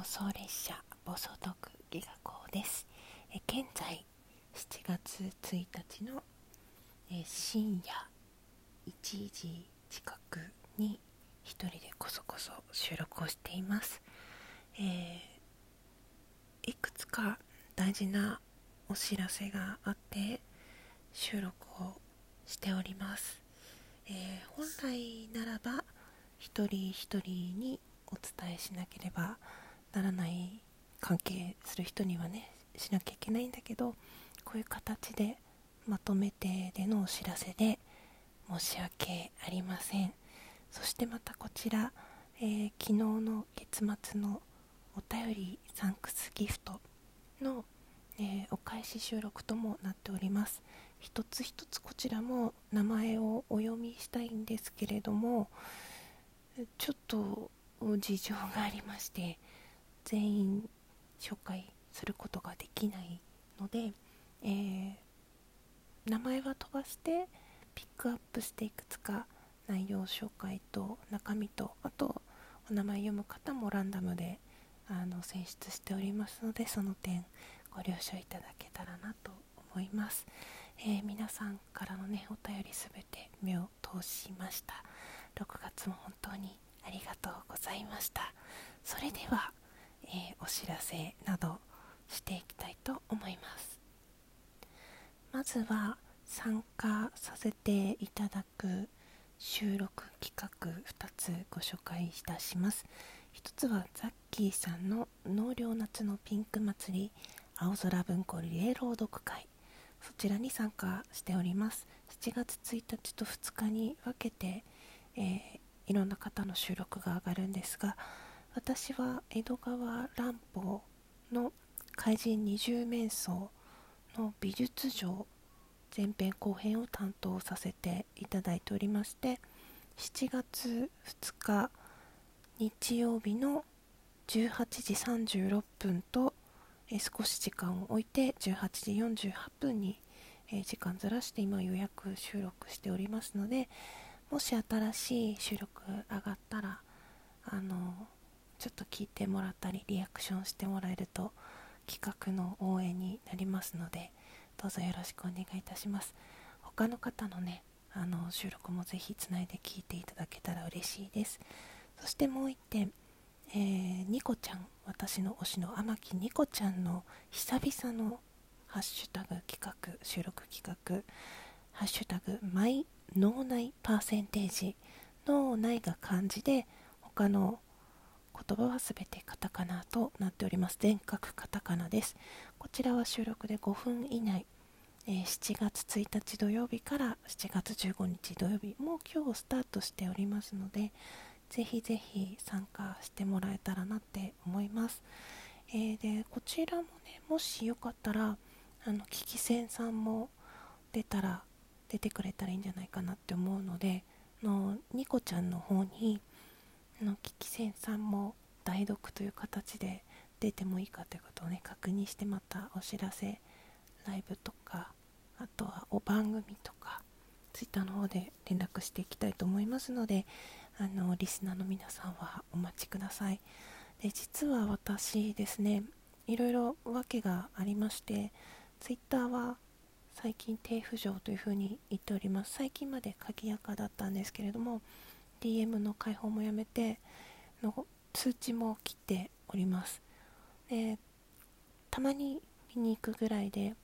放送列車暴走トークギガ校です。え現在7月1日のえ深夜1時近くに一人でこそこそ収録をしています、えー、いくつか大事なお知らせがあって収録をしております、えー、本来ならば一人一人にお伝えしなければならない関係する人にはねしなきゃいけないんだけどこういう形でまとめてでのお知らせで申し訳ありません。そしてまたこちら、えー、昨日の月末のお便りサンクスギフトの、えー、お返し収録ともなっております。一つ一つこちらも名前をお読みしたいんですけれどもちょっと事情がありまして全員紹介することができないので、えー、名前は飛ばしてピックアップしていくつか内容紹介と中身とあとお名前読む方もランダムであの選出しておりますのでその点ご了承いただけたらなと思います、えー、皆さんからのねお便りすべて目を通しました。6月も本当にありがとうございました。それでは、えー、お知らせなどしていきたいと思います。まずは参加させていただく収録企画2つご紹介いたします。1つはザッキーさんの納涼夏のピンク祭り青空文庫リレー朗読会。そちらに参加しております。7月1日と2日に分けて、えー、いろんな方の収録が上がるんですが私は江戸川乱歩の怪人二重面相の美術城前編後編を担当させていただいておりまして7月2日日曜日の18時36分と、え少し時間を置いて18時48分に、え時間ずらして今予約収録しておりますのでもし新しい収録上がったらあのちょっと聞いてもらったりリアクションしてもらえると企画の応援になりますのでどうぞよろしくお願いいたします。他の方のねあの収録もぜひつないで聞いていただけたら嬉しいです。そしてもう1点えー、ニコちゃん私の推しの天木ニコちゃんの久々のハッシュタグ企画収録企画ハッシュタグマイ脳内パーセンテージ脳内が漢字で他の言葉は全てカタカナとなっております。全角カタカナです。こちらは収録で5分以内、えー、7月1日土曜日から7月15日土曜日もう今日スタートしておりますのでぜひぜひ参加してもらえたらなって思います、えー、でこちらもねもしよかったらあのキキセンさんも出たら出てくれたらいいんじゃないかなって思うのでのニコちゃんの方にのキキセンさんも代読という形で出てもいいかということをね確認してまたお知らせライブとかあとはお番組とか Twitter の方で連絡していきたいと思いますのであのリスナーの皆さんはお待ちください。で実は私ですねいろいろ訳がありまして Twitter は最近低浮上というふうに言っております。最近まで鍵やかだったんですけれども DM の開放もやめての通知も切っております。でたまに見に行くぐらいで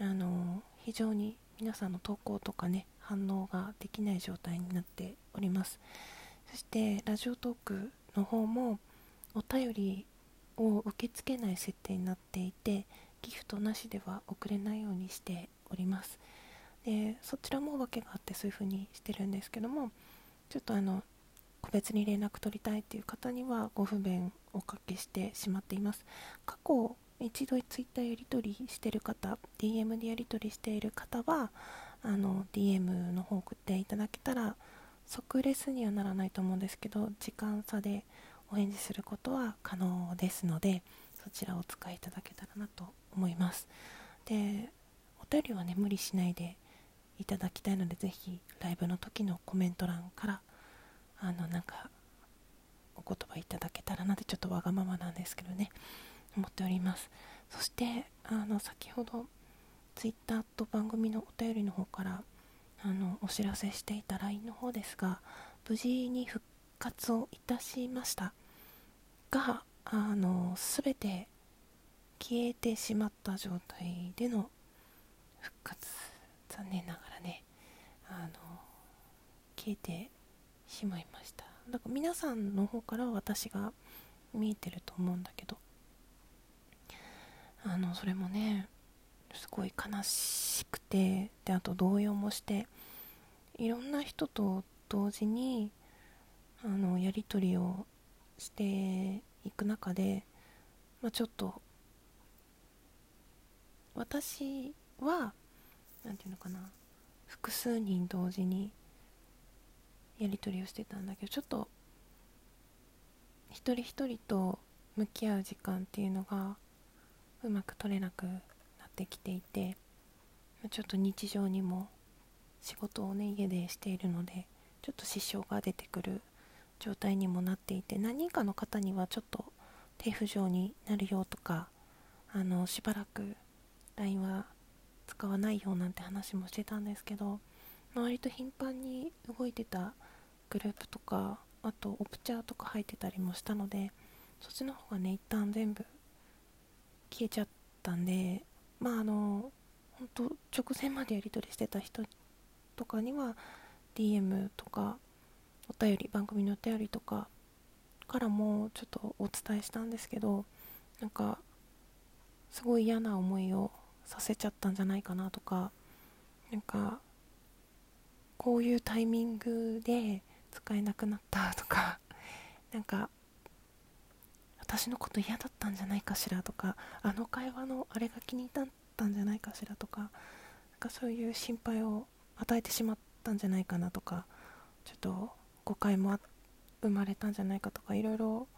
あの非常に皆さんの投稿とかね反応ができない状態になっております。そしてラジオトークの方もお便りを受け付けない設定になっていてギフトなしでは送れないようにしております。でそちらも訳があってそういう風にしてるんですけどもちょっとあの個別に連絡取りたいっていう方にはご不便をおかけしてしまっています。過去一度ツイッターやり取りしてる方 DM でやり取りしている方はあの DM の方送っていただけたら即レスにはならないと思うんですけど時間差でお返事することは可能ですのでそちらをお使いいただけたらなと思います。でお便りはね無理しないでいただきたいのでぜひライブの時のコメント欄からあのなんかお言葉いただけたらなってちょっとわがままなんですけどね思っております。そしてあの先ほど Twitter と番組のお便りの方からあのお知らせしていた LINE の方ですが無事に復活をいたしました。があの全て消えてしまった状態での復活残念ながらねあの消えてしまいました。だから皆さんの方から私が見えてると思うんだけどあのそれもねすごい悲しくてであと動揺もしていろんな人と同時にあのやり取りをしていく中で、まあ、ちょっと私は何て言うのかな。複数人同時にやり取りをしてたんだけどちょっと一人一人と向き合う時間っていうのがうまく取れなくなってきていてちょっと日常にも仕事をね家でしているのでちょっと支障が出てくる状態にもなっていて何人かの方にはちょっと低浮上になるよとかあのしばらく LINE は使わないよなんて話もしてたんですけど割と頻繁に動いてたグループとかあとオプチャーとか入ってたりもしたのでそっちの方がね一旦全部消えちゃったんでまああの本当直前までやり取りしてた人とかには DM とかお便り番組のお便りとかからもちょっとお伝えしたんですけどなんかすごい嫌な思いをさせちゃったんじゃないかなとかなんかこういうタイミングで使えなくなったとか なんか私のこと嫌だったんじゃないかしらとかあの会話のあれが気に入ったんじゃないかしらとかなんかそういう心配を与えてしまったんじゃないかなとかちょっと誤解も生まれたんじゃないかとかいろいろ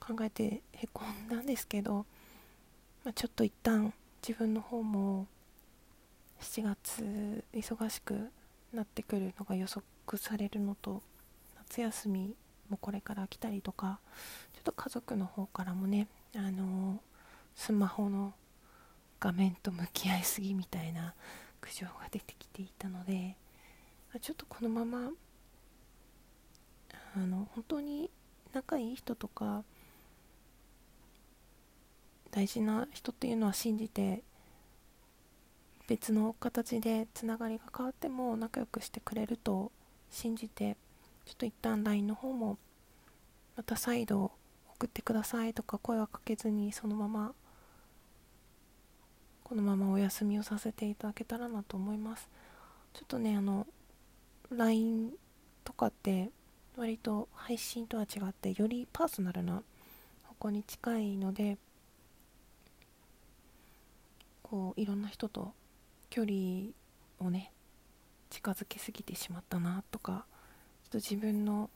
考えてへこんだんですけど、まあ、ちょっと一旦自分の方も7月忙しくなってくるのが予測されるのと夏休みもこれから来たりとかちょっと家族の方からもねあのスマホの画面と向き合いすぎみたいな苦情が出てきていたのでちょっとこのままあの本当に仲いい人とか大事な人っていうのは信じて別の形でつながりが変わっても仲良くしてくれると信じてちょっと一旦 LINE の方もまた再度送ってくださいとか声はかけずにそのままこのままお休みをさせていただけたらなと思います。ちょっとねあの LINE とかって割と配信とは違ってよりパーソナルな方向に近いのでこういろんな人と距離をね近づけすぎてしまったなとかちょっと自分の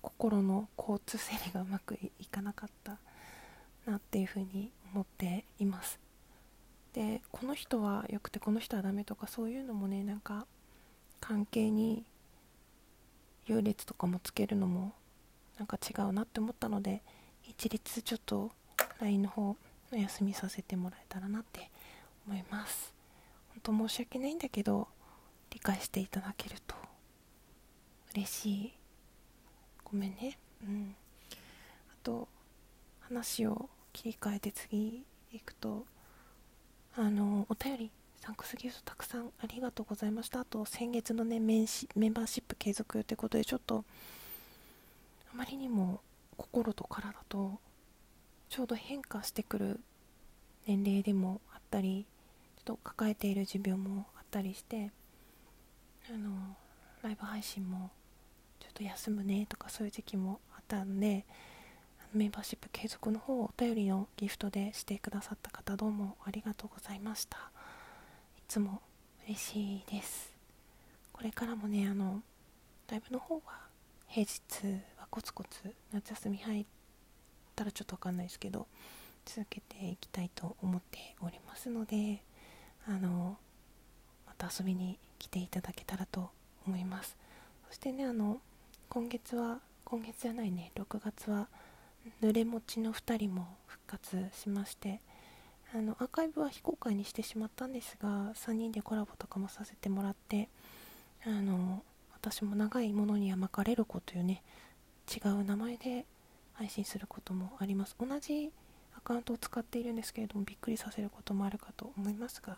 心の交通整理がうまくいかなかったなっていうふうに思っています。でこの人は良くてこの人はダメとかそういうのもねなんか関係に優劣とかもつけるのもなんか違うなって思ったので一律ちょっと LINE の方お休みさせてもらえたらなって思います。本当申し訳ないんだけど理解していただけると嬉しい。ごめんね。うん。あと話を切り替えて次行くとあのお便りサンクスギフトたくさんありがとうございました。あと先月のねメンメンバーシップ継続ということでちょっとあまりにも心と体とちょうど変化してくる年齢でもあったりちょっと抱えている持病もあったりしてあのライブ配信もちょっと休むねとかそういう時期もあったんでメンバーシップ継続の方をお便りのギフトでしてくださった方どうもありがとうございました。いつも嬉しいです。これからもねあのライブの方は平日はコツコツ夏休み入ったらちょっと分かんないですけど続けていきたいと思っておりますのであのまた遊びに来ていただけたらと思います。そしてねあの今月は今月じゃないね6月は濡れ餅の2人も復活しましてあのアーカイブは非公開にしてしまったんですが3人でコラボとかもさせてもらってあの私も長いものには巻かれる子というね違う名前で配信することもあります。同じアカウントを使っているんですけれどもびっくりさせることもあるかと思いますが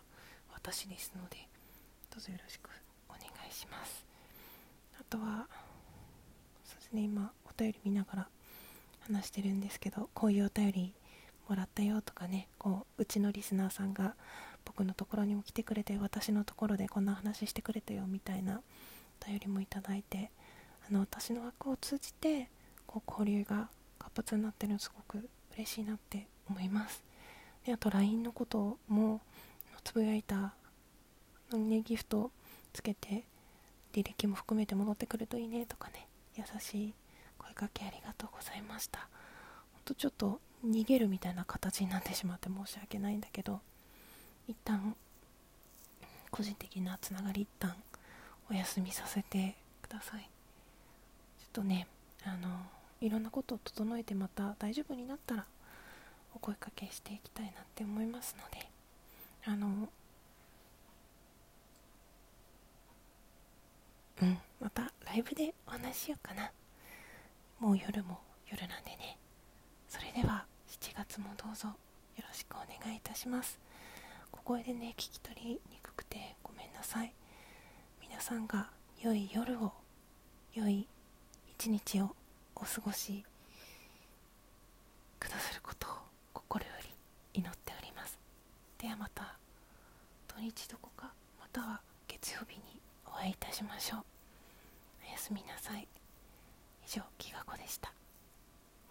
私ですのでどうぞよろしくお願いします。あとはそうですね今お便り見ながら話してるんですけどこういうお便りもらったよとかねこううちのリスナーさんが僕のところにも来てくれて私のところでこんな話してくれたよみたいなお便りもいただいてあの私の枠を通じてこう交流が活発になってるのすごく嬉しいなって思います。であと LINE のこともつぶやいたのにねギフトつけて履歴も含めて戻ってくるといいねとかね優しい声かけありがとうございました。ほんとちょっと逃げるみたいな形になってしまって申し訳ないんだけど一旦個人的なつながり一旦お休みさせてください。ちょっとねあのいろんなことを整えてまた大丈夫になったらお声かけしていきたいなって思いますのであのうんまたライブでお話しようかな。もう夜も夜なんでね。それでは7月もどうぞよろしくお願いいたします。小声でね聞き取りにくくてごめんなさい。皆さんが良い夜を良い一日をお過ごしくださることを心より祈っております。ではまた土日どこかまたは月曜日にお会いいたしましょう。おやすみなさい。以上きがこでした。